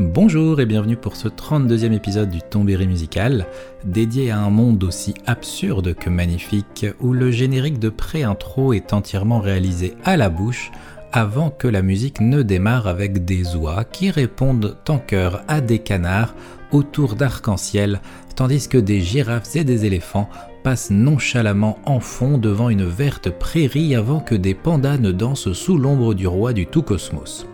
Bonjour et bienvenue pour ce 32e épisode du Tombéry musical, dédié à un monde aussi absurde que magnifique, où le générique de pré-intro est entièrement réalisé à la bouche avant que la musique ne démarre avec des oies qui répondent en chœur à des canards autour d'arc-en-ciel, tandis que des girafes et des éléphants passent nonchalamment en fond devant une verte prairie avant que des pandas ne dansent sous l'ombre du roi du tout cosmos.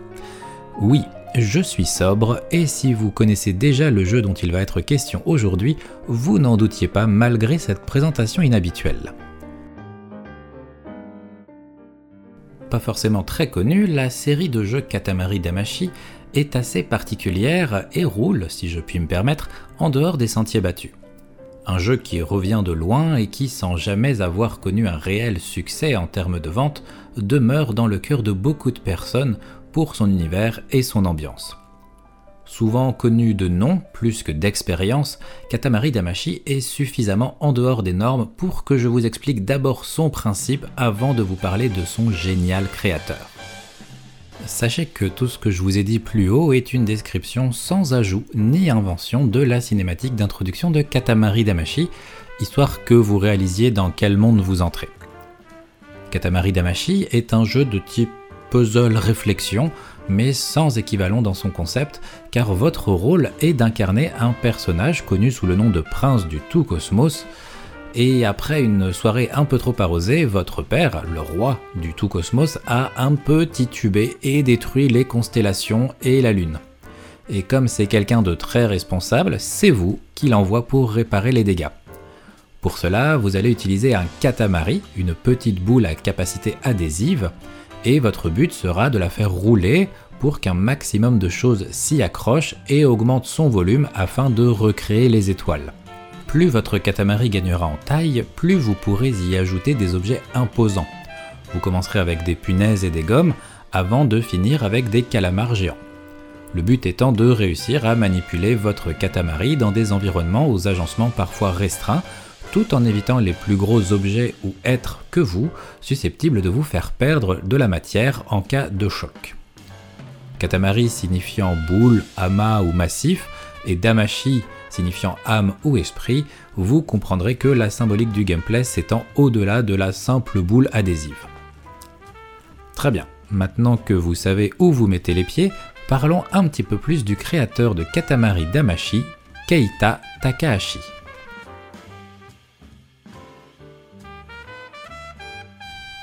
Oui, je suis sobre et si vous connaissez déjà le jeu dont il va être question aujourd'hui, vous n'en doutiez pas malgré cette présentation inhabituelle. Pas forcément très connue, la série de jeux Katamari Damashi est assez particulière et roule, si je puis me permettre, en dehors des sentiers battus. Un jeu qui revient de loin et qui, sans jamais avoir connu un réel succès en termes de vente, demeure dans le cœur de beaucoup de personnes son univers et son ambiance. Souvent connu de nom plus que d'expérience, Katamari Damashi est suffisamment en dehors des normes pour que je vous explique d'abord son principe avant de vous parler de son génial créateur. Sachez que tout ce que je vous ai dit plus haut est une description sans ajout ni invention de la cinématique d'introduction de Katamari Damashi, histoire que vous réalisiez dans quel monde vous entrez. Katamari Damashi est un jeu de type puzzle réflexion, mais sans équivalent dans son concept, car votre rôle est d'incarner un personnage connu sous le nom de Prince du Tout Cosmos, et après une soirée un peu trop arrosée, votre père, le roi du Tout Cosmos, a un peu titubé et détruit les constellations et la Lune. Et comme c'est quelqu'un de très responsable, c'est vous qui l'envoie pour réparer les dégâts. Pour cela, vous allez utiliser un katamari, une petite boule à capacité adhésive, et votre but sera de la faire rouler pour qu'un maximum de choses s'y accrochent et augmente son volume afin de recréer les étoiles. Plus votre katamari gagnera en taille, plus vous pourrez y ajouter des objets imposants. Vous commencerez avec des punaises et des gommes avant de finir avec des calamars géants. Le but étant de réussir à manipuler votre katamari dans des environnements aux agencements parfois restreints tout en évitant les plus gros objets ou êtres que vous, susceptibles de vous faire perdre de la matière en cas de choc. Katamari signifiant boule, amas ou massif, et Damashi signifiant âme ou esprit, vous comprendrez que la symbolique du gameplay s'étend au-delà de la simple boule adhésive. Très bien, maintenant que vous savez où vous mettez les pieds, parlons un petit peu plus du créateur de Katamari Damashi, Keita Takahashi.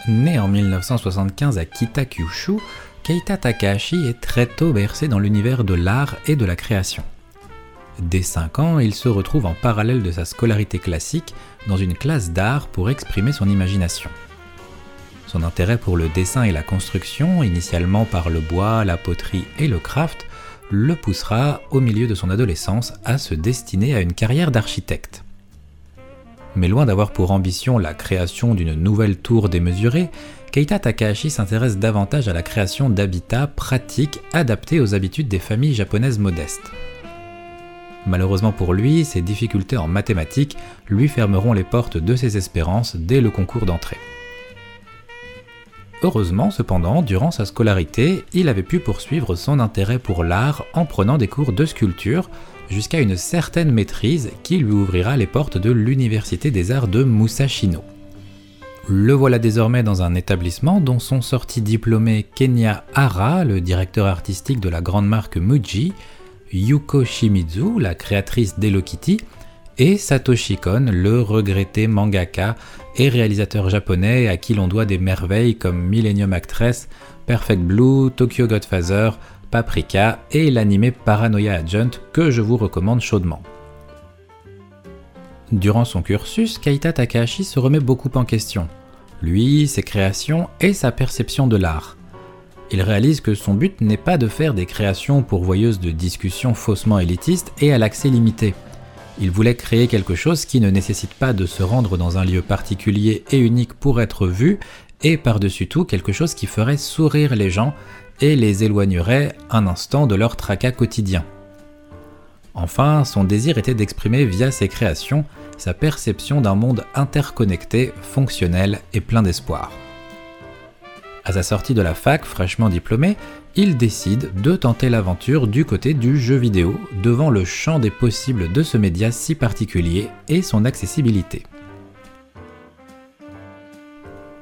Né en 1975 à Kitakyushu, Keita Takahashi est très tôt bercé dans l'univers de l'art et de la création. Dès 5 ans, il se retrouve en parallèle de sa scolarité classique dans une classe d'art pour exprimer son imagination. Son intérêt pour le dessin et la construction, initialement par le bois, la poterie et le craft, le poussera au milieu de son adolescence à se destiner à une carrière d'architecte. Mais loin d'avoir pour ambition la création d'une nouvelle tour démesurée, Keita Takahashi s'intéresse davantage à la création d'habitats pratiques adaptés aux habitudes des familles japonaises modestes. Malheureusement pour lui, ses difficultés en mathématiques lui fermeront les portes de ses espérances dès le concours d'entrée. Heureusement, cependant, durant sa scolarité, il avait pu poursuivre son intérêt pour l'art en prenant des cours de sculpture, jusqu'à une certaine maîtrise qui lui ouvrira les portes de l'Université des Arts de Musashino. Le voilà désormais dans un établissement dont sont sortis diplômés Kenya Hara, le directeur artistique de la grande marque Muji, Yuko Shimizu, la créatrice d'Hello Kitty, et Satoshi Kon, le regretté mangaka et réalisateur japonais à qui l'on doit des merveilles comme Millennium Actress, Perfect Blue, Tokyo Godfather, Paprika et l'animé Paranoia Agent que je vous recommande chaudement. Durant son cursus, Keita Takahashi se remet beaucoup en question. Lui, ses créations et sa perception de l'art. Il réalise que son but n'est pas de faire des créations pourvoyeuses de discussions faussement élitistes et à l'accès limité. Il voulait créer quelque chose qui ne nécessite pas de se rendre dans un lieu particulier et unique pour être vu, et par-dessus tout quelque chose qui ferait sourire les gens et les éloignerait un instant de leur tracas quotidien. Enfin, son désir était d'exprimer via ses créations sa perception d'un monde interconnecté, fonctionnel et plein d'espoir. À sa sortie de la fac, fraîchement diplômé, il décide de tenter l'aventure du côté du jeu vidéo, devant le champ des possibles de ce média si particulier et son accessibilité.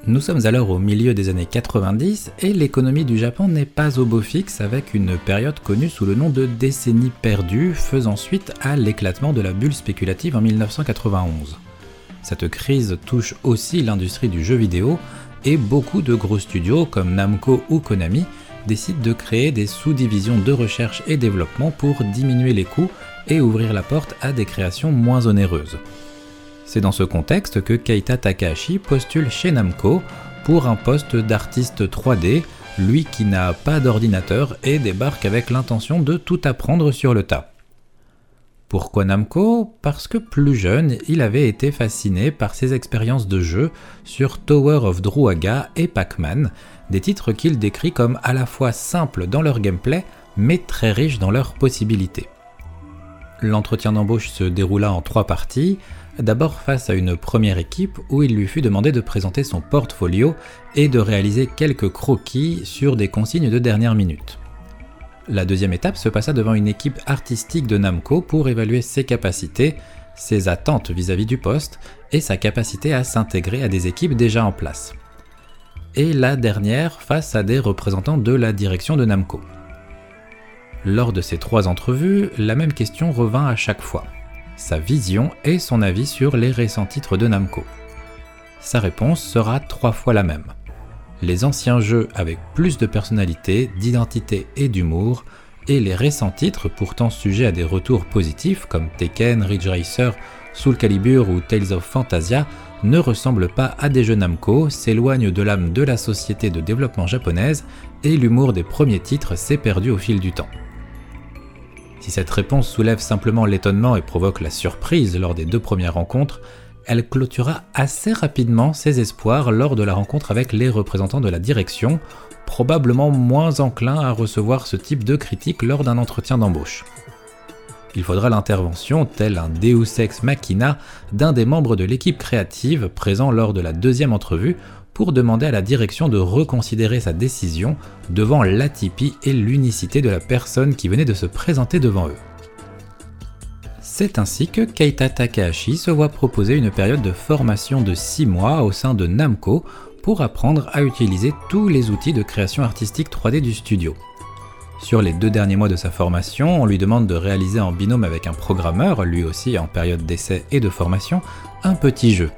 Nous sommes alors au milieu des années 90 et l'économie du Japon n'est pas au beau fixe avec une période connue sous le nom de décennie perdue faisant suite à l'éclatement de la bulle spéculative en 1991. Cette crise touche aussi l'industrie du jeu vidéo et beaucoup de gros studios comme Namco ou Konami décide de créer des sous-divisions de recherche et développement pour diminuer les coûts et ouvrir la porte à des créations moins onéreuses. C'est dans ce contexte que Keita Takahashi postule chez Namco pour un poste d'artiste 3D, lui qui n'a pas d'ordinateur et débarque avec l'intention de tout apprendre sur le tas. Pourquoi Namco? Parce que plus jeune, il avait été fasciné par ses expériences de jeu sur Tower of Druaga et Pac-Man, des titres qu'il décrit comme à la fois simples dans leur gameplay, mais très riches dans leurs possibilités. L'entretien d'embauche se déroula en trois parties, d'abord face à une première équipe où il lui fut demandé de présenter son portfolio et de réaliser quelques croquis sur des consignes de dernière minute. La deuxième étape se passa devant une équipe artistique de Namco pour évaluer ses capacités, ses attentes vis-à-vis du poste et sa capacité à s'intégrer à des équipes déjà en place. Et la dernière face à des représentants de la direction de Namco. Lors de ces trois entrevues, la même question revint à chaque fois. Sa vision et son avis sur les récents titres de Namco. Sa réponse sera trois fois la même les anciens jeux avec plus de personnalité, d'identité et d'humour, et les récents titres pourtant sujets à des retours positifs comme Tekken, Ridge Racer, Soul Calibur ou Tales of Fantasia ne ressemblent pas à des jeux Namco, s'éloignent de l'âme de la société de développement japonaise et l'humour des premiers titres s'est perdu au fil du temps. Si cette réponse soulève simplement l'étonnement et provoque la surprise lors des deux premières rencontres, elle clôtura assez rapidement ses espoirs lors de la rencontre avec les représentants de la direction, probablement moins enclins à recevoir ce type de critique lors d'un entretien d'embauche. Il faudra l'intervention, tel un Deus ex machina, d'un des membres de l'équipe créative présent lors de la deuxième entrevue pour demander à la direction de reconsidérer sa décision devant l'atypie et l'unicité de la personne qui venait de se présenter devant eux. C'est ainsi que Keita Takahashi se voit proposer une période de formation de 6 mois au sein de Namco pour apprendre à utiliser tous les outils de création artistique 3D du studio. Sur les deux derniers mois de sa formation, on lui demande de réaliser en binôme avec un programmeur, lui aussi en période d'essai et de formation, un petit jeu.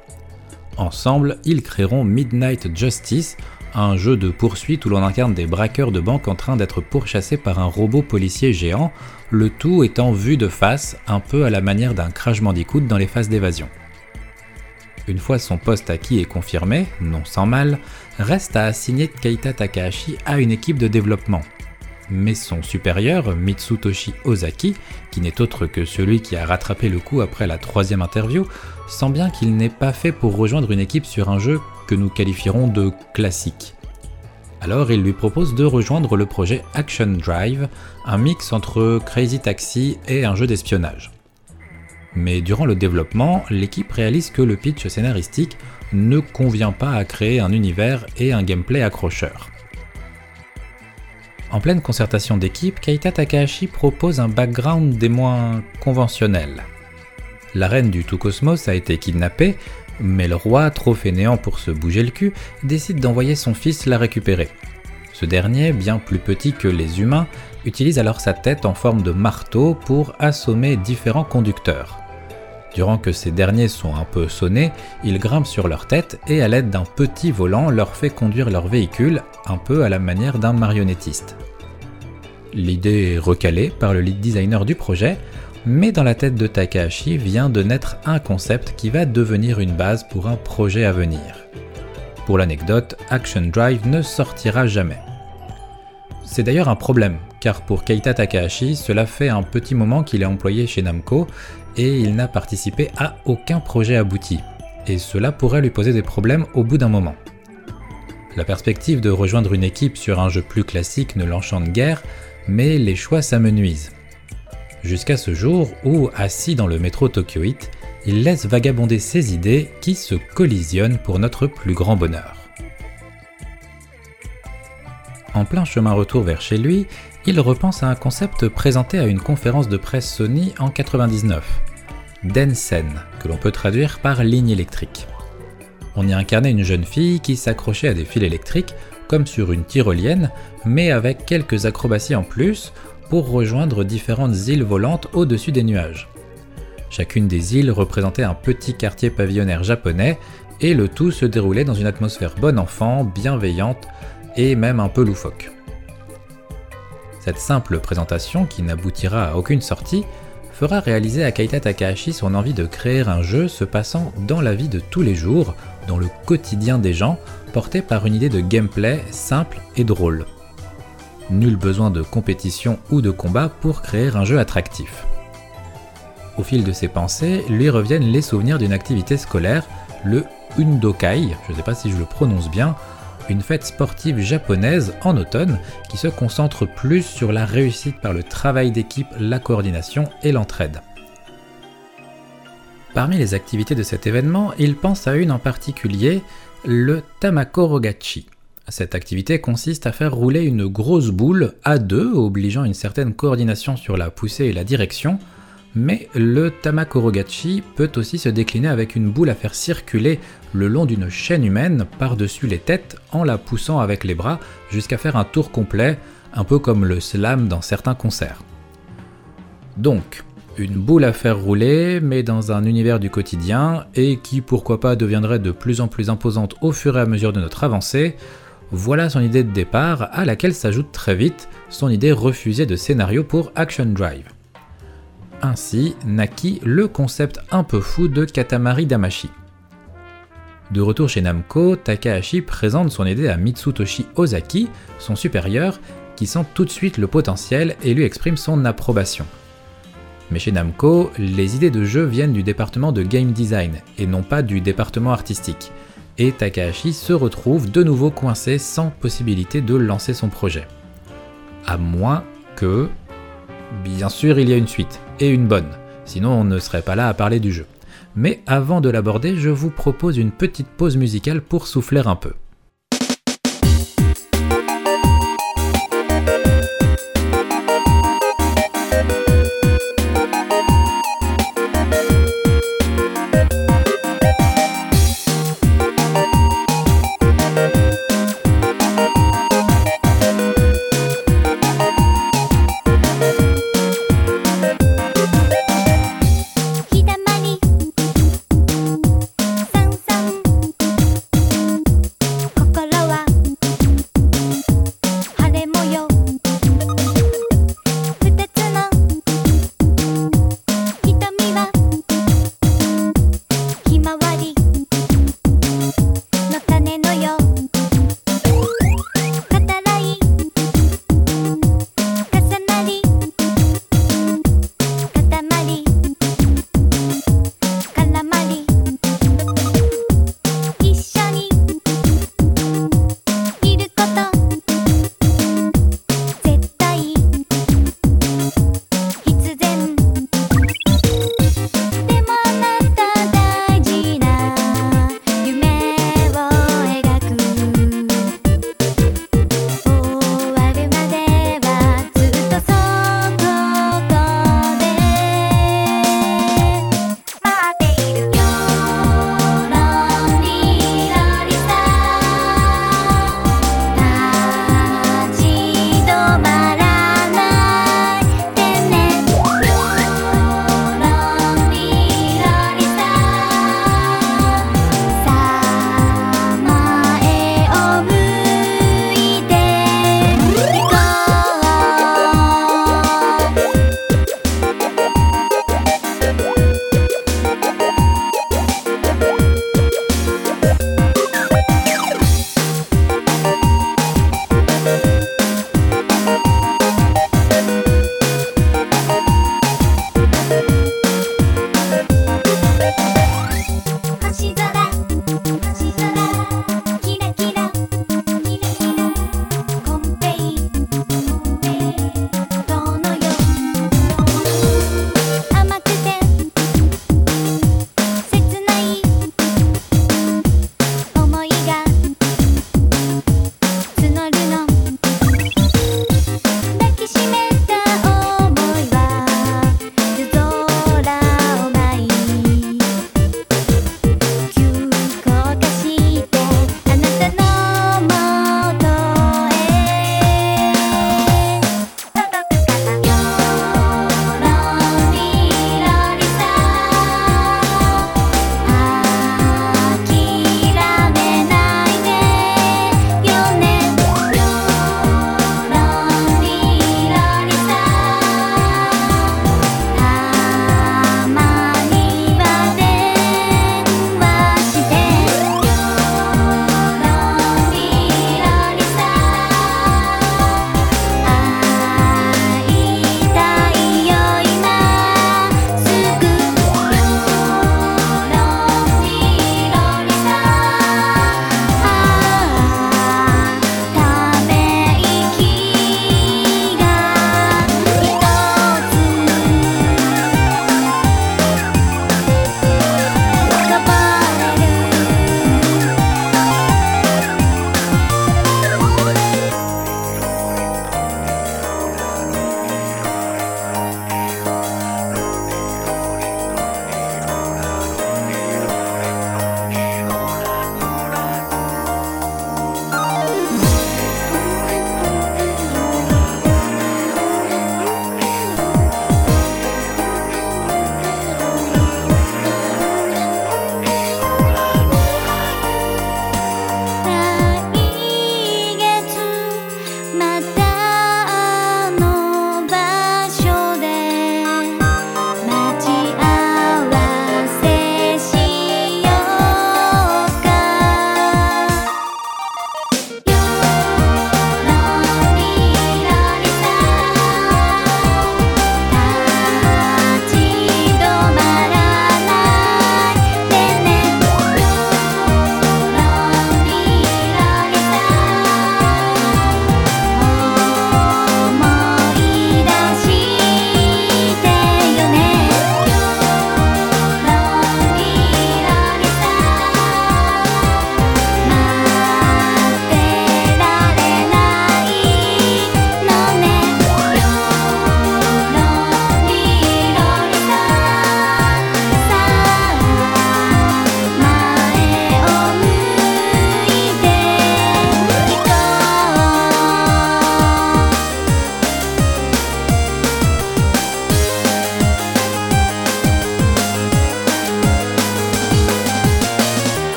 Ensemble, ils créeront Midnight Justice, un jeu de poursuite où l'on incarne des braqueurs de banque en train d'être pourchassés par un robot policier géant, le tout étant vu de face, un peu à la manière d'un Crash Bandicoot dans les phases d'évasion. Une fois son poste acquis et confirmé, non sans mal, reste à assigner Keita Takahashi à une équipe de développement. Mais son supérieur, Mitsutoshi Ozaki, qui n'est autre que celui qui a rattrapé le coup après la troisième interview, sent bien qu'il n'est pas fait pour rejoindre une équipe sur un jeu que nous qualifierons de classique. Alors il lui propose de rejoindre le projet Action Drive, un mix entre Crazy Taxi et un jeu d'espionnage. Mais durant le développement, l'équipe réalise que le pitch scénaristique ne convient pas à créer un univers et un gameplay accrocheur. En pleine concertation d'équipe, Keita Takahashi propose un background des moins conventionnels. La reine du tout cosmos a été kidnappée, mais le roi, trop fainéant pour se bouger le cul, décide d'envoyer son fils la récupérer. Ce dernier, bien plus petit que les humains, utilise alors sa tête en forme de marteau pour assommer différents conducteurs. Durant que ces derniers sont un peu sonnés, il grimpe sur leur tête et à l'aide d'un petit volant leur fait conduire leur véhicule un peu à la manière d'un marionnettiste. L'idée est recalée par le lead designer du projet, mais dans la tête de Takahashi vient de naître un concept qui va devenir une base pour un projet à venir. Pour l'anecdote, Action Drive ne sortira jamais. C'est d'ailleurs un problème, car pour Keita Takahashi, cela fait un petit moment qu'il est employé chez Namco et il n'a participé à aucun projet abouti. Et cela pourrait lui poser des problèmes au bout d'un moment. La perspective de rejoindre une équipe sur un jeu plus classique ne l'enchante guère, mais les choix s'amenuisent jusqu'à ce jour où, assis dans le métro tokyoïte, il laisse vagabonder ses idées qui se collisionnent pour notre plus grand bonheur. en plein chemin retour vers chez lui, il repense à un concept présenté à une conférence de presse Sony en 99. Densen, que l'on peut traduire par ligne électrique. On y incarnait une jeune fille qui s'accrochait à des fils électriques, comme sur une tyrolienne, mais avec quelques acrobaties en plus pour rejoindre différentes îles volantes au-dessus des nuages. Chacune des îles représentait un petit quartier pavillonnaire japonais, et le tout se déroulait dans une atmosphère bon enfant, bienveillante et même un peu loufoque. Cette simple présentation, qui n'aboutira à aucune sortie, fera réaliser à Keita Takahashi son envie de créer un jeu se passant dans la vie de tous les jours, dans le quotidien des gens, porté par une idée de gameplay simple et drôle. Nul besoin de compétition ou de combat pour créer un jeu attractif. Au fil de ses pensées, lui reviennent les souvenirs d'une activité scolaire, le Undokai, je ne sais pas si je le prononce bien, une fête sportive japonaise en automne qui se concentre plus sur la réussite par le travail d'équipe, la coordination et l'entraide. Parmi les activités de cet événement, il pense à une en particulier, le Tamakorogachi. Cette activité consiste à faire rouler une grosse boule à deux, obligeant une certaine coordination sur la poussée et la direction, mais le Tamakorogachi peut aussi se décliner avec une boule à faire circuler le long d'une chaîne humaine par-dessus les têtes en la poussant avec les bras jusqu'à faire un tour complet, un peu comme le slam dans certains concerts. Donc, une boule à faire rouler, mais dans un univers du quotidien, et qui pourquoi pas deviendrait de plus en plus imposante au fur et à mesure de notre avancée, voilà son idée de départ à laquelle s'ajoute très vite son idée refusée de scénario pour Action Drive ainsi naquit le concept un peu fou de Katamari Damashi. De retour chez Namco, Takahashi présente son idée à Mitsutoshi Ozaki, son supérieur, qui sent tout de suite le potentiel et lui exprime son approbation. Mais chez Namco, les idées de jeu viennent du département de game design et non pas du département artistique, et Takahashi se retrouve de nouveau coincé sans possibilité de lancer son projet. À moins que... Bien sûr, il y a une suite une bonne, sinon on ne serait pas là à parler du jeu. Mais avant de l'aborder, je vous propose une petite pause musicale pour souffler un peu.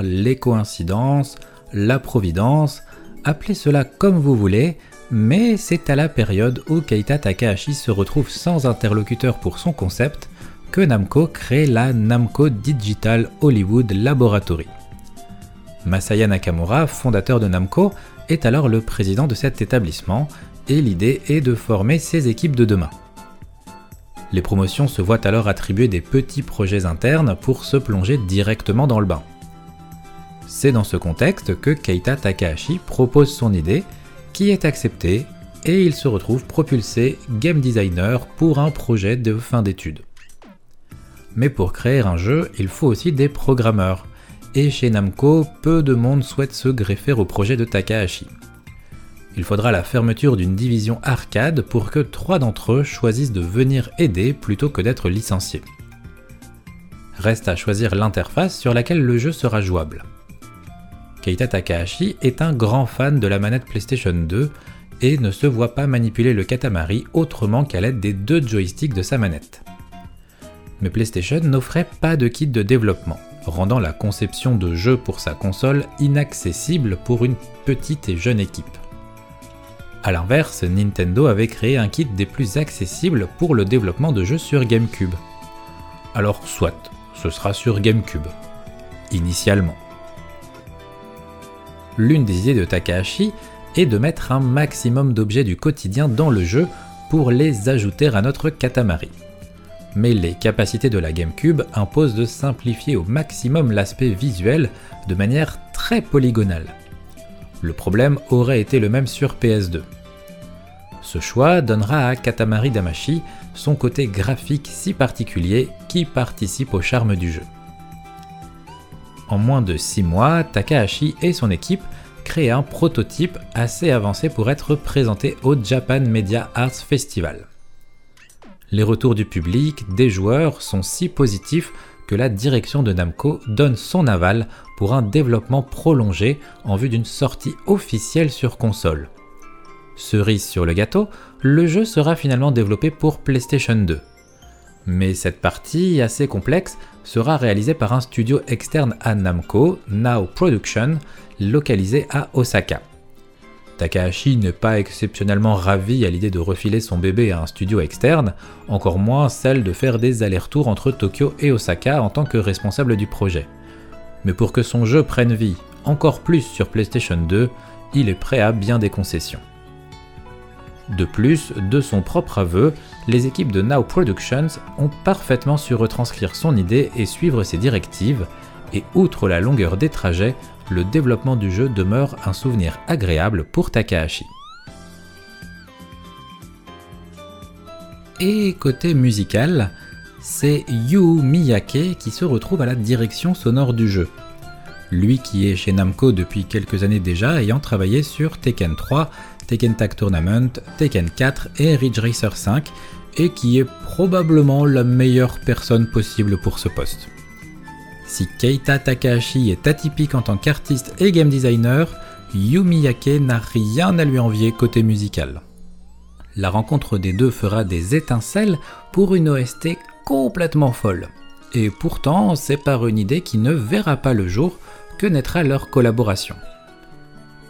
Les coïncidences, la providence, appelez cela comme vous voulez, mais c'est à la période où Keita Takahashi se retrouve sans interlocuteur pour son concept que Namco crée la Namco Digital Hollywood Laboratory. Masaya Nakamura, fondateur de Namco, est alors le président de cet établissement et l'idée est de former ses équipes de demain. Les promotions se voient alors attribuer des petits projets internes pour se plonger directement dans le bain. C'est dans ce contexte que Keita Takahashi propose son idée qui est accepté et il se retrouve propulsé game designer pour un projet de fin d'études. Mais pour créer un jeu, il faut aussi des programmeurs, et chez Namco, peu de monde souhaite se greffer au projet de Takahashi. Il faudra la fermeture d'une division arcade pour que trois d'entre eux choisissent de venir aider plutôt que d'être licenciés. Reste à choisir l'interface sur laquelle le jeu sera jouable. Keita Takahashi est un grand fan de la manette PlayStation 2 et ne se voit pas manipuler le Katamari autrement qu'à l'aide des deux joysticks de sa manette. Mais PlayStation n'offrait pas de kit de développement, rendant la conception de jeux pour sa console inaccessible pour une petite et jeune équipe. A l'inverse, Nintendo avait créé un kit des plus accessibles pour le développement de jeux sur GameCube. Alors soit, ce sera sur GameCube. Initialement l'une des idées de Takahashi est de mettre un maximum d'objets du quotidien dans le jeu pour les ajouter à notre Katamari. Mais les capacités de la GameCube imposent de simplifier au maximum l'aspect visuel de manière très polygonale. Le problème aurait été le même sur PS2. Ce choix donnera à Katamari Damashi son côté graphique si particulier qui participe au charme du jeu. En moins de 6 mois, Takahashi et son équipe créent un prototype assez avancé pour être présenté au Japan Media Arts Festival. Les retours du public, des joueurs sont si positifs la direction de Namco donne son aval pour un développement prolongé en vue d'une sortie officielle sur console. Cerise sur le gâteau, le jeu sera finalement développé pour PlayStation 2. Mais cette partie, assez complexe, sera réalisée par un studio externe à Namco, Now Production, localisé à Osaka. Takahashi n'est pas exceptionnellement ravi à l'idée de refiler son bébé à un studio externe, encore moins celle de faire des allers-retours entre Tokyo et Osaka en tant que responsable du projet. Mais pour que son jeu prenne vie encore plus sur PlayStation 2, il est prêt à bien des concessions. De plus, de son propre aveu, les équipes de Now Productions ont parfaitement su retranscrire son idée et suivre ses directives, et outre la longueur des trajets, le développement du jeu demeure un souvenir agréable pour Takahashi. Et côté musical, c'est Yu Miyake qui se retrouve à la direction sonore du jeu. Lui qui est chez Namco depuis quelques années déjà, ayant travaillé sur Tekken 3 Tekken Tag Tournament, Tekken 4 et Ridge Racer 5, et qui est probablement la meilleure personne possible pour ce poste. Si Keita Takahashi est atypique en tant qu'artiste et game designer, Yumiyake n'a rien à lui envier côté musical. La rencontre des deux fera des étincelles pour une OST complètement folle. Et pourtant, c'est par une idée qui ne verra pas le jour que naîtra leur collaboration.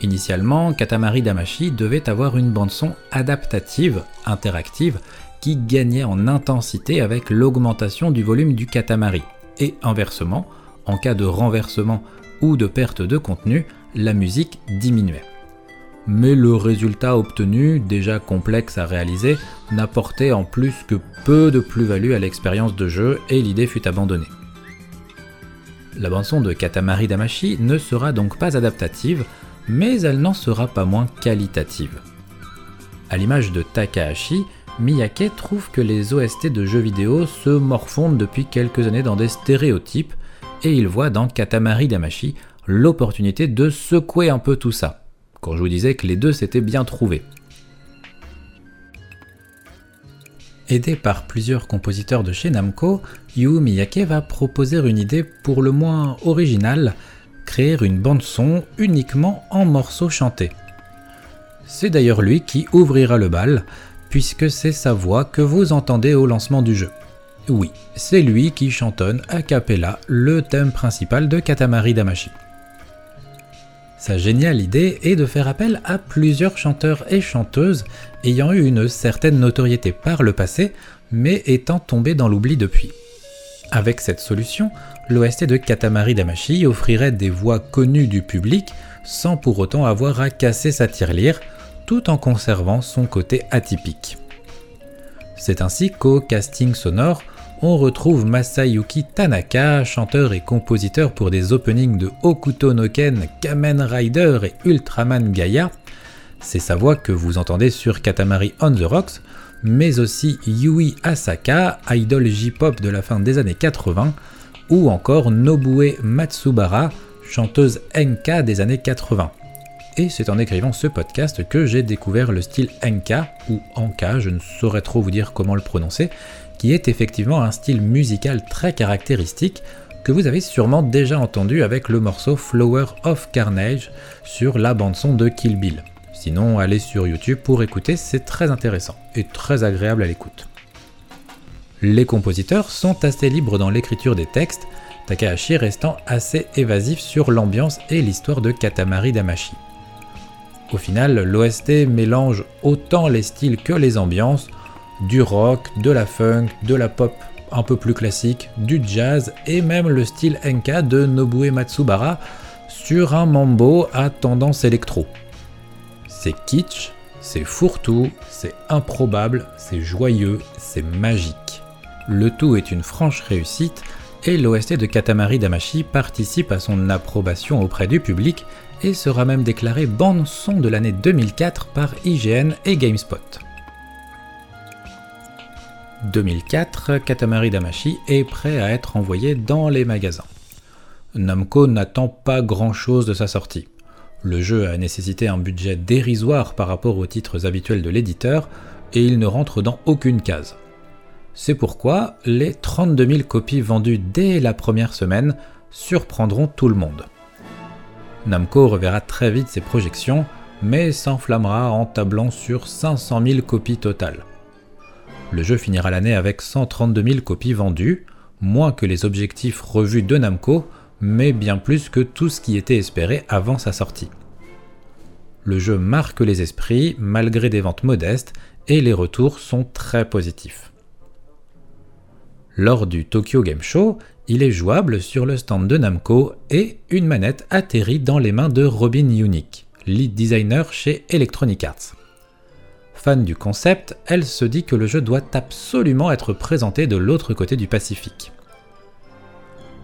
Initialement, Katamari Damashi devait avoir une bande-son adaptative, interactive, qui gagnait en intensité avec l'augmentation du volume du Katamari. Et inversement, en cas de renversement ou de perte de contenu, la musique diminuait. Mais le résultat obtenu, déjà complexe à réaliser, n'apportait en plus que peu de plus-value à l'expérience de jeu et l'idée fut abandonnée. La bande-son de Katamari Damashi ne sera donc pas adaptative, mais elle n'en sera pas moins qualitative. À l'image de Takahashi, Miyake trouve que les OST de jeux vidéo se morfondent depuis quelques années dans des stéréotypes, et il voit dans Katamari Damashi l'opportunité de secouer un peu tout ça, quand je vous disais que les deux s'étaient bien trouvés. Aidé par plusieurs compositeurs de chez Namco, Yu Miyake va proposer une idée pour le moins originale, créer une bande son uniquement en morceaux chantés. C'est d'ailleurs lui qui ouvrira le bal, puisque c'est sa voix que vous entendez au lancement du jeu. Oui, c'est lui qui chantonne a cappella le thème principal de Katamari Damashi. Sa géniale idée est de faire appel à plusieurs chanteurs et chanteuses ayant eu une certaine notoriété par le passé, mais étant tombés dans l'oubli depuis. Avec cette solution, l'OST de Katamari Damashi offrirait des voix connues du public sans pour autant avoir à casser sa tirelire, tout en conservant son côté atypique. C'est ainsi qu'au casting sonore, on retrouve Masayuki Tanaka, chanteur et compositeur pour des openings de Hokuto no Ken, Kamen Rider et Ultraman Gaia. C'est sa voix que vous entendez sur Katamari on the Rocks, mais aussi Yui Asaka, idol J-pop de la fin des années 80, ou encore Nobue Matsubara, chanteuse Enka des années 80. Et c'est en écrivant ce podcast que j'ai découvert le style Enka, ou Anka, je ne saurais trop vous dire comment le prononcer, qui est effectivement un style musical très caractéristique que vous avez sûrement déjà entendu avec le morceau Flower of Carnage sur la bande-son de Kill Bill. Sinon, allez sur YouTube pour écouter, c'est très intéressant et très agréable à l'écoute. Les compositeurs sont assez libres dans l'écriture des textes, Takahashi restant assez évasif sur l'ambiance et l'histoire de Katamari Damashi. Au final, l'OST mélange autant les styles que les ambiances, du rock, de la funk, de la pop un peu plus classique, du jazz et même le style Enka de Nobue Matsubara sur un mambo à tendance électro. C'est kitsch, c'est fourre-tout, c'est improbable, c'est joyeux, c'est magique. Le tout est une franche réussite et l'OST de Katamari Damashi participe à son approbation auprès du public et sera même déclaré bande son de l'année 2004 par IGN et GameSpot. 2004, Katamari Damashi est prêt à être envoyé dans les magasins. Namco n'attend pas grand-chose de sa sortie. Le jeu a nécessité un budget dérisoire par rapport aux titres habituels de l'éditeur et il ne rentre dans aucune case. C'est pourquoi les 32 000 copies vendues dès la première semaine surprendront tout le monde. Namco reverra très vite ses projections, mais s'enflammera en tablant sur 500 000 copies totales. Le jeu finira l'année avec 132 000 copies vendues, moins que les objectifs revus de Namco, mais bien plus que tout ce qui était espéré avant sa sortie. Le jeu marque les esprits malgré des ventes modestes et les retours sont très positifs. Lors du Tokyo Game Show, il est jouable sur le stand de Namco et une manette atterrit dans les mains de Robin Unique, lead designer chez Electronic Arts. Fan du concept, elle se dit que le jeu doit absolument être présenté de l'autre côté du Pacifique.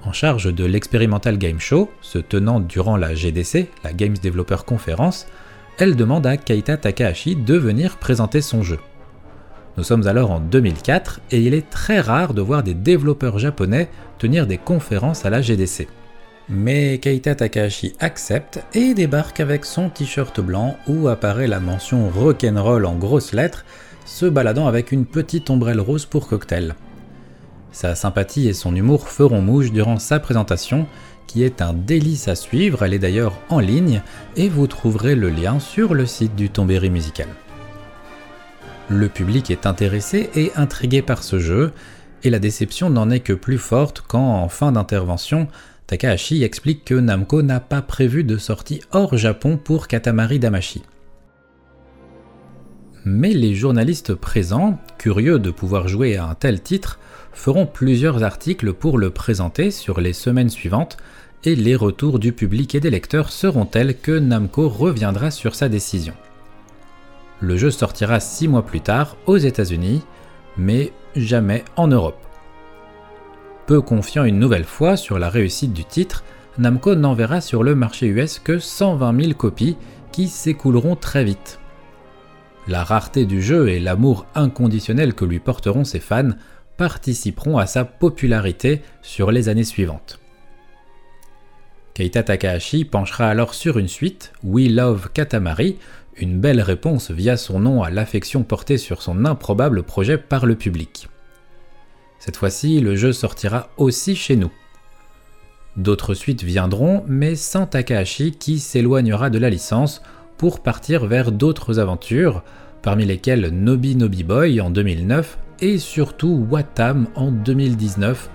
En charge de l'Experimental Game Show, se tenant durant la GDC, la Games Developer Conference, elle demande à Keita Takahashi de venir présenter son jeu. Nous sommes alors en 2004 et il est très rare de voir des développeurs japonais tenir des conférences à la GDC. Mais Keita Takahashi accepte et débarque avec son t-shirt blanc où apparaît la mention rock'n'roll en grosses lettres, se baladant avec une petite ombrelle rose pour cocktail. Sa sympathie et son humour feront mouche durant sa présentation, qui est un délice à suivre, elle est d'ailleurs en ligne, et vous trouverez le lien sur le site du Tombéry Musical. Le public est intéressé et intrigué par ce jeu, et la déception n'en est que plus forte quand, en fin d'intervention, Takahashi explique que Namco n'a pas prévu de sortie hors Japon pour Katamari Damashi. Mais les journalistes présents, curieux de pouvoir jouer à un tel titre, feront plusieurs articles pour le présenter sur les semaines suivantes, et les retours du public et des lecteurs seront tels que Namco reviendra sur sa décision. Le jeu sortira six mois plus tard aux États-Unis, mais jamais en Europe. Peu confiant une nouvelle fois sur la réussite du titre, Namco n'enverra sur le marché US que 120 000 copies qui s'écouleront très vite. La rareté du jeu et l'amour inconditionnel que lui porteront ses fans participeront à sa popularité sur les années suivantes. Keita Takahashi penchera alors sur une suite, We Love Katamari, une belle réponse via son nom à l'affection portée sur son improbable projet par le public. Cette fois-ci, le jeu sortira aussi chez nous. D'autres suites viendront, mais sans Takahashi qui s'éloignera de la licence pour partir vers d'autres aventures, parmi lesquelles Nobi Nobi Boy en 2009, et surtout Watam en 2019,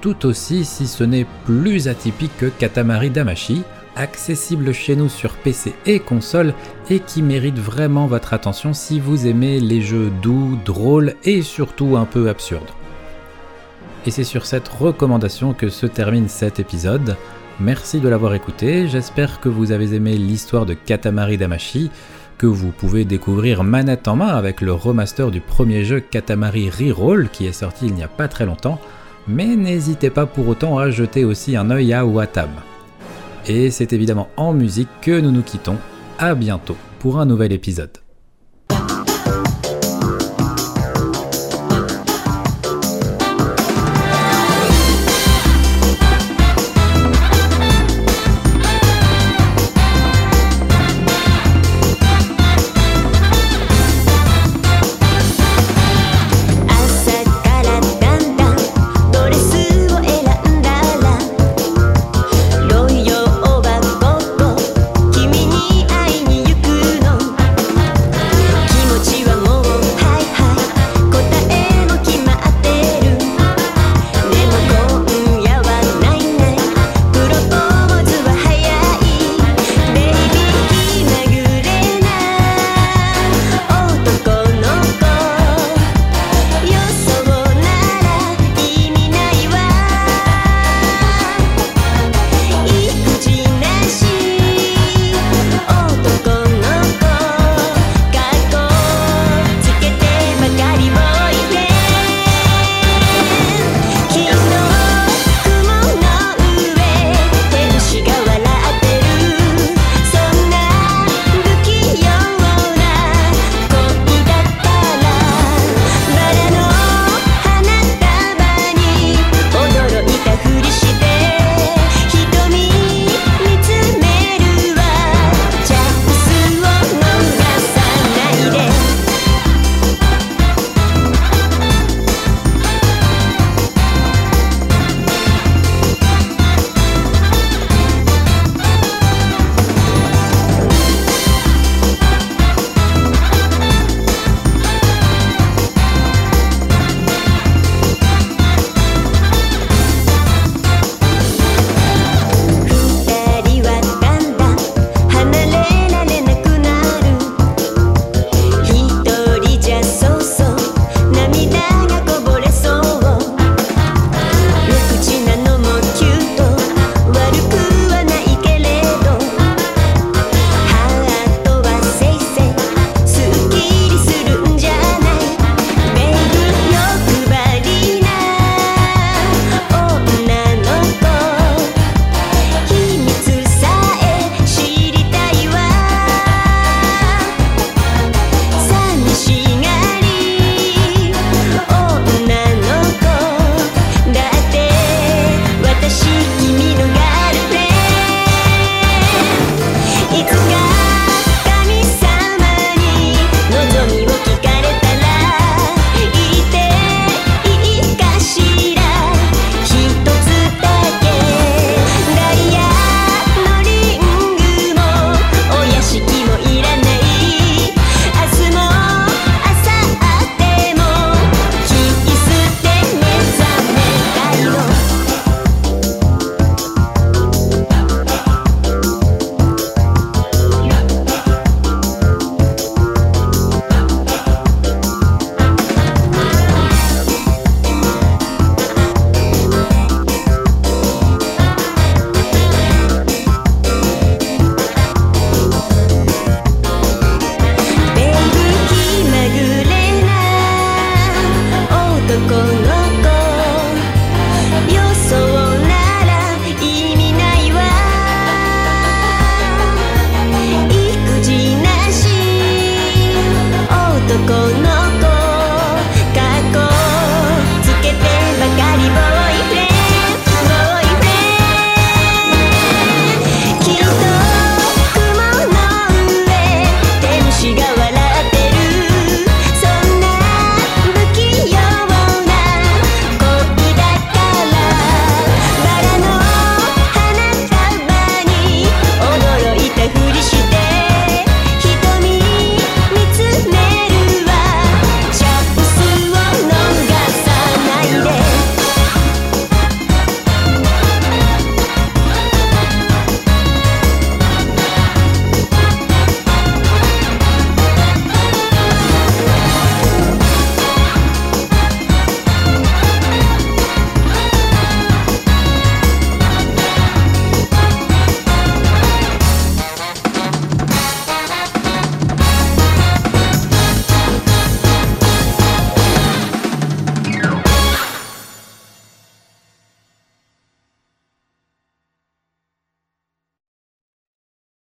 tout aussi si ce n'est plus atypique que Katamari Damashi, accessible chez nous sur PC et console et qui mérite vraiment votre attention si vous aimez les jeux doux, drôles et surtout un peu absurdes. Et c'est sur cette recommandation que se termine cet épisode. Merci de l'avoir écouté, j'espère que vous avez aimé l'histoire de Katamari Damashi, que vous pouvez découvrir manette en main avec le remaster du premier jeu Katamari Reroll qui est sorti il n'y a pas très longtemps, mais n'hésitez pas pour autant à jeter aussi un œil à Watam. Et c'est évidemment en musique que nous nous quittons. À bientôt pour un nouvel épisode.